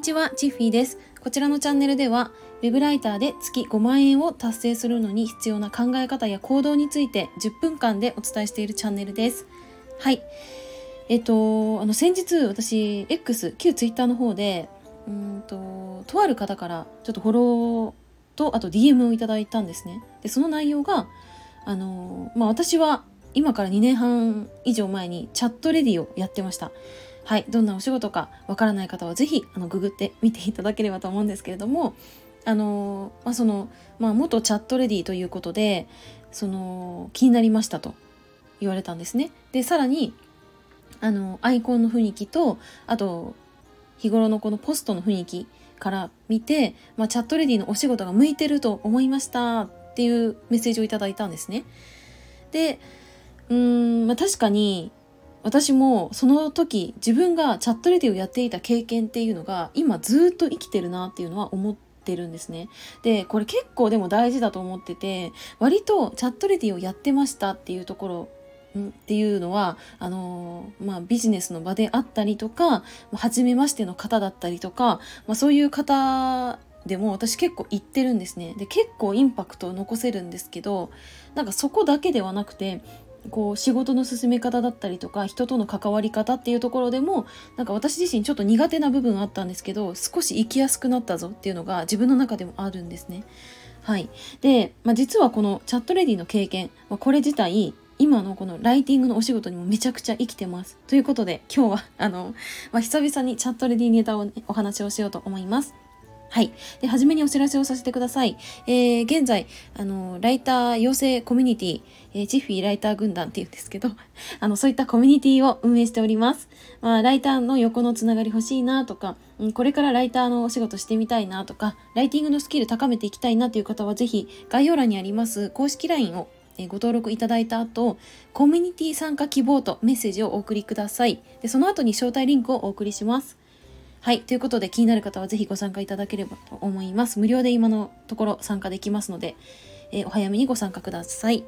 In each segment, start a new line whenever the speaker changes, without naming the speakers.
にちは、チッフィーです。こちらのチャンネルでは、ウェブライターで月5万円を達成するのに必要な考え方や行動について10分間でお伝えしているチャンネルです。はい。えっと、あの、先日私、X、旧 Twitter の方で、うんと、とある方からちょっとフォローと、あと DM をいただいたんですね。で、その内容が、あの、まあ、私は今から2年半以上前にチャットレディをやってました。はい、どんなお仕事かわからない方はぜひあのググってみていただければと思うんですけれどもあの、まあ、その、まあ、元チャットレディということでその気になりましたと言われたんですね。でさらにあのアイコンの雰囲気とあと日頃のこのポストの雰囲気から見て、まあ、チャットレディのお仕事が向いてると思いましたっていうメッセージをいただいたんですね。でうーん、まあ、確かに私もその時自分がチャットレディをやっていた経験っていうのが今ずっと生きてるなっていうのは思ってるんですね。で、これ結構でも大事だと思ってて、割とチャットレディをやってましたっていうところっていうのはあのまあ、ビジネスの場であったりとか初めましての方だったりとか、まあ、そういう方でも私結構言ってるんですねで結構インパクトを残せるんですけどなんかそこだけではなくてこう仕事の進め方だったりとか人との関わり方っていうところでもなんか私自身ちょっと苦手な部分あったんですけど少し生きやすくなったぞっていうのが自分の中でもあるんですね。はい、で、まあ、実はこのチャットレディの経験、まあ、これ自体今のこのライティングのお仕事にもめちゃくちゃ生きてます。ということで今日はあの、まあ、久々にチャットレディネタを、ね、お話をしようと思います。はい。で、はじめにお知らせをさせてください。えー、現在、あの、ライター養成コミュニティ、えー、ジッフィーライター軍団って言うんですけど、あの、そういったコミュニティを運営しております。まあ、ライターの横のつながり欲しいなとか、うん、これからライターのお仕事してみたいなとか、ライティングのスキル高めていきたいなという方は、ぜひ、概要欄にあります公式 LINE をご登録いただいた後、コミュニティ参加希望とメッセージをお送りください。でその後に招待リンクをお送りします。はい。ということで気になる方はぜひご参加いただければと思います。無料で今のところ参加できますので、えー、お早めにご参加ください。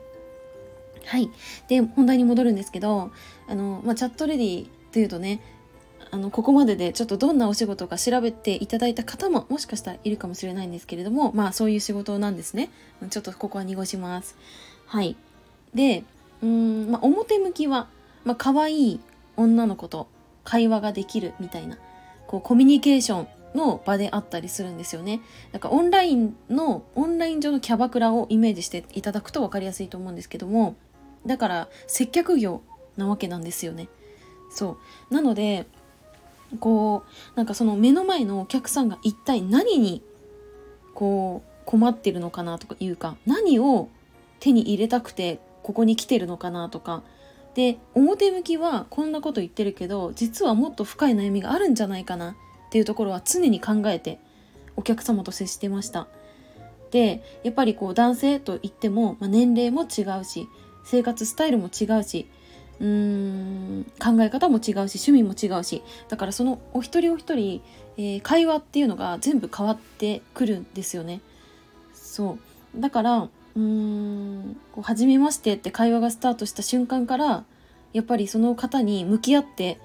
はい。で、本題に戻るんですけど、あの、まあ、チャットレディというとね、あの、ここまででちょっとどんなお仕事か調べていただいた方ももしかしたらいるかもしれないんですけれども、まあそういう仕事なんですね。ちょっとここは濁します。はい。で、うん、まあ表向きは、まあ可愛い女の子と会話ができるみたいなこうコミュニケーションの場であったりするんですよね。なんかオンラインの、オンライン上のキャバクラをイメージしていただくと分かりやすいと思うんですけども、だから接客業なわけなんですよね。そう。なので、こう、なんかその目の前のお客さんが一体何に、こう、困ってるのかなとかいうか、何を手に入れたくてここに来てるのかなとか、で表向きはこんなこと言ってるけど実はもっと深い悩みがあるんじゃないかなっていうところは常に考えてお客様と接してました。でやっぱりこう男性といっても、まあ、年齢も違うし生活スタイルも違うしうーん考え方も違うし趣味も違うしだからそのお一人お一人、えー、会話っていうのが全部変わってくるんですよね。そう。だからうんこう初めましてって会話がスタートした瞬間からやっぱりその方に向き合って、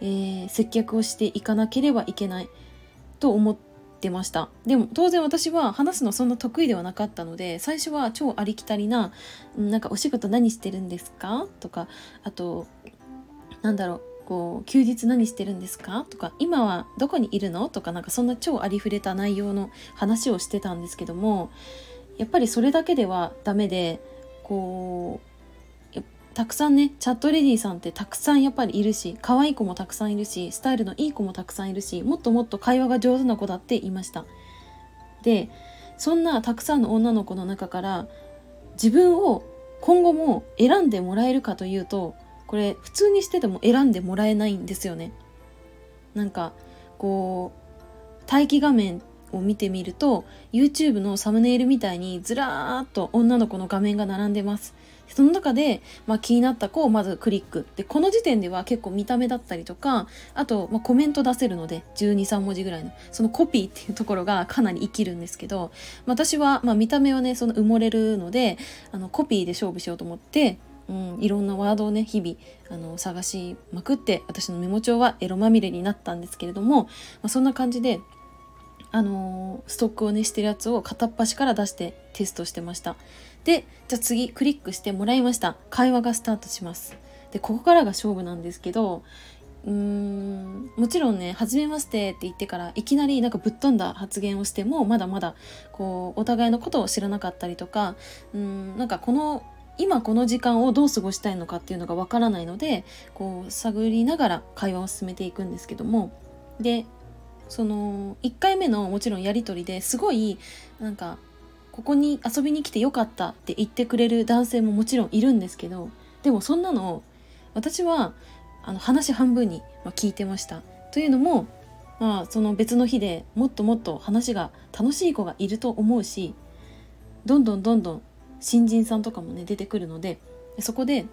えー、接客をしていかなければいけないと思ってました。でも当然私は話すのそんな得意ではなかったので最初は超ありきたりな「なんかお仕事何してるんですか?」とかあとなんだろうこう休日何してるんですか？とか今はどこにいるの？とかなんかそんな超ありふれた内容の話をしてたんですけどもやっぱりそれだけではダメでこうたくさんねチャットレディさんってたくさんやっぱりいるし可愛い子もたくさんいるしスタイルのいい子もたくさんいるしもっともっと会話が上手な子だっていました。でそんなたくさんの女の子の中から自分を今後も選んでもらえるかというとこれ普通にしてても選んでもらえないんですよね。なんかこう待機画面を見てみると YouTube のサムネイルみたいにずらーっと女の子の画面が並んでます。その中で、まあ、気になった子をまずクリック。で、この時点では結構見た目だったりとか、あと、まあ、コメント出せるので、12、3文字ぐらいの、そのコピーっていうところがかなり生きるんですけど、私は、まあ、見た目はね、その埋もれるので、あの、コピーで勝負しようと思って、うん、いろんなワードをね日々あの探しまくって私のメモ帳はエロまみれになったんですけれども、まあ、そんな感じであのー、ストックをねしてるやつを片っ端から出してテストしてました。でじゃあ次クリックしてもらいました。会話がスタートします。でここからが勝負なんですけどうーんもちろんね「初めまして」って言ってからいきなりなんかぶっ飛んだ発言をしてもまだまだこうお互いのことを知らなかったりとかうんなんかこの今この時間をどう過ごしたいのかっていうのがわからないのでこう探りながら会話を進めていくんですけども。でその1回目のもちろんやり取りですごいなんかここに遊びに来てよかったって言ってくれる男性ももちろんいるんですけどでもそんなの私はあの話半分に聞いてました。というのも、まあ、その別の日でもっともっと話が楽しい子がいると思うしどんどんどんどん新人さんとかもね出てくるのでそこで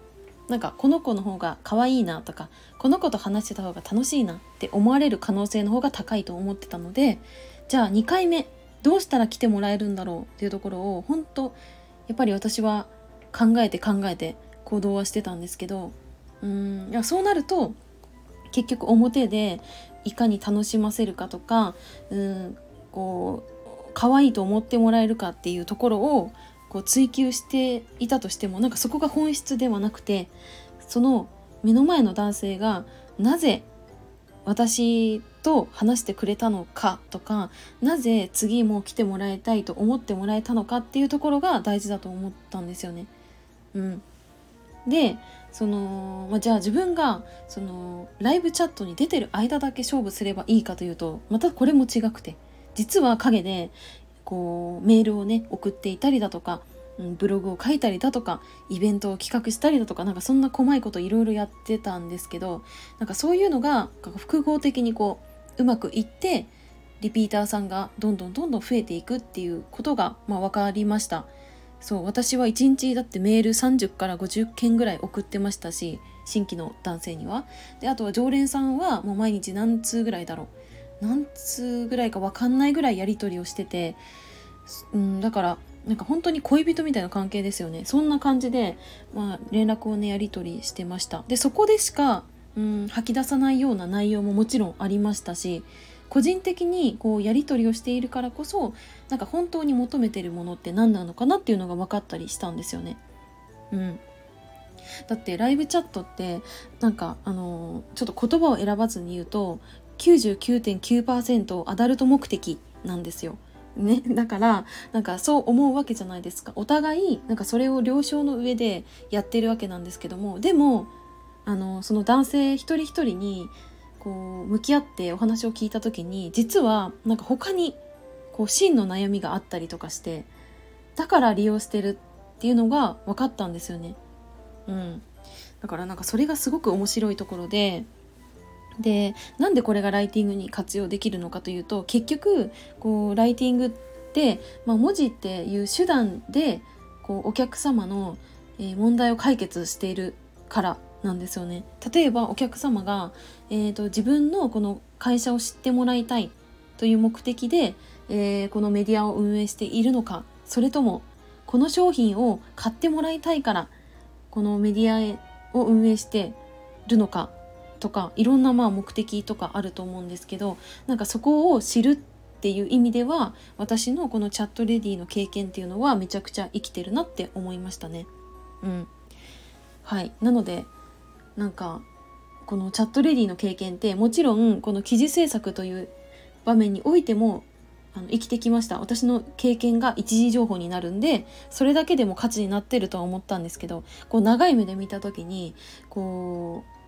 なんかこの子の方が可愛いなとかこの子と話してた方が楽しいなって思われる可能性の方が高いと思ってたのでじゃあ2回目どうしたら来てもらえるんだろうっていうところを本当やっぱり私は考えて考えて行動はしてたんですけどうんいやそうなると結局表でいかに楽しませるかとかうんこう可愛いと思ってもらえるかっていうところをこう追求していたとしてもなんかそこが本質ではなくてその目の前の男性がなぜ私と話してくれたのかとかなぜ次も来てもらいたいと思ってもらえたのかっていうところが大事だと思ったんですよね。うん、でその、まあ、じゃあ自分がそのライブチャットに出てる間だけ勝負すればいいかというとまたこれも違くて実は陰でこうメールをね送っていたりだとか、うん、ブログを書いたりだとかイベントを企画したりだとかなんかそんな細いこといろいろやってたんですけどなんかそういうのが複合的にこううまくいってリピーターさんがどんどんどんどん増えていくっていうことが、まあ、分かりました。そう私は1日だってメール30から50件ぐらい送ってましたし新規の男性にはであとは常連さんはもう毎日何通ぐらいだろう何通ぐらいか分かんないぐらいやり取りをしてて、うん、だからなんか本当に恋人みたいな関係ですよね。そんな感じで、まあ、連絡をねやり取りしてました。でそこでしか、うん、吐き出さないような内容ももちろんありましたし個人的にこうやり取りをしているからこそなんか本当に求めてるものって何なのかなっていうのが分かったりしたんですよね。うん、だってライブチャットってなんかあのちょっと言葉を選ばずに言うと99.9%アダルト目的なんですよ。ね、だからなんかそう思うわけじゃないですかお互いなんかそれを了承の上でやってるわけなんですけどもでもあのその男性一人一人にこう向き合ってお話を聞いた時に実はなんか他にこう真の悩みがあったりとかしてだから利用してるっていうのが分かったんですよね。うん、だからなんかそれがすごく面白いところででなんでこれがライティングに活用できるのかというと結局こうライティングって、まあ、文字っていう手段でこうお客様の、問題を解決しているからなんですよね。例えばお客様が、えーと、自分のこの会社を知ってもらいたいという目的で、えー、このメディアを運営しているのかそれともこの商品を買ってもらいたいからこのメディアを運営してるのかとかいろんなまあ目的とかあると思うんですけどなんかそこを知るっていう意味では私のこのチャットレディの経験っていうのはめちゃくちゃ生きてるなって思いましたね。うん、はい。なのでなんかこのチャットレディの経験ってもちろんこの記事制作という場面においてもあの生きてきました。私の経験が一時情報になるんでそれだけでも価値になってるとは思ったんですけどこう長い目で見た時にこう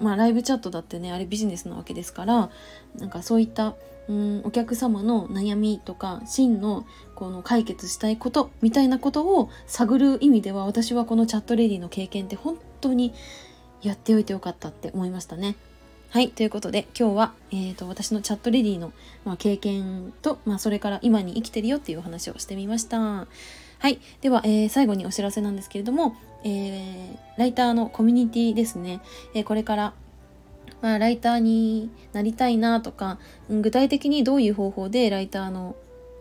まあライブチャットだってねあれビジネスなわけですからなんかそういったうんお客様の悩みとか真のこの解決したいことみたいなことを探る意味では私はこのチャットレディの経験って本当にやっておいてよかったって思いましたね。はい。ということで、今日は、えーと、私のチャットレディの、まあ、経験と、まあ、それから今に生きてるよっていうお話をしてみました。はい。では、えー、最後にお知らせなんですけれども、えー、ライターのコミュニティですね、えー、これから、まあ、ライターになりたいなとか、具体的にどういう方法でライターの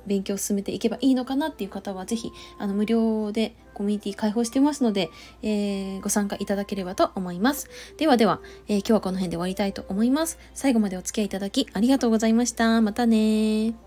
勉強を進めていけばいいのかなっていう方は、ぜひ、あの、無料でコミュニティ開放してますので、えー、ご参加いただければと思います。ではでは、えー、今日はこの辺で終わりたいと思います。最後までお付き合いいただきありがとうございました。またね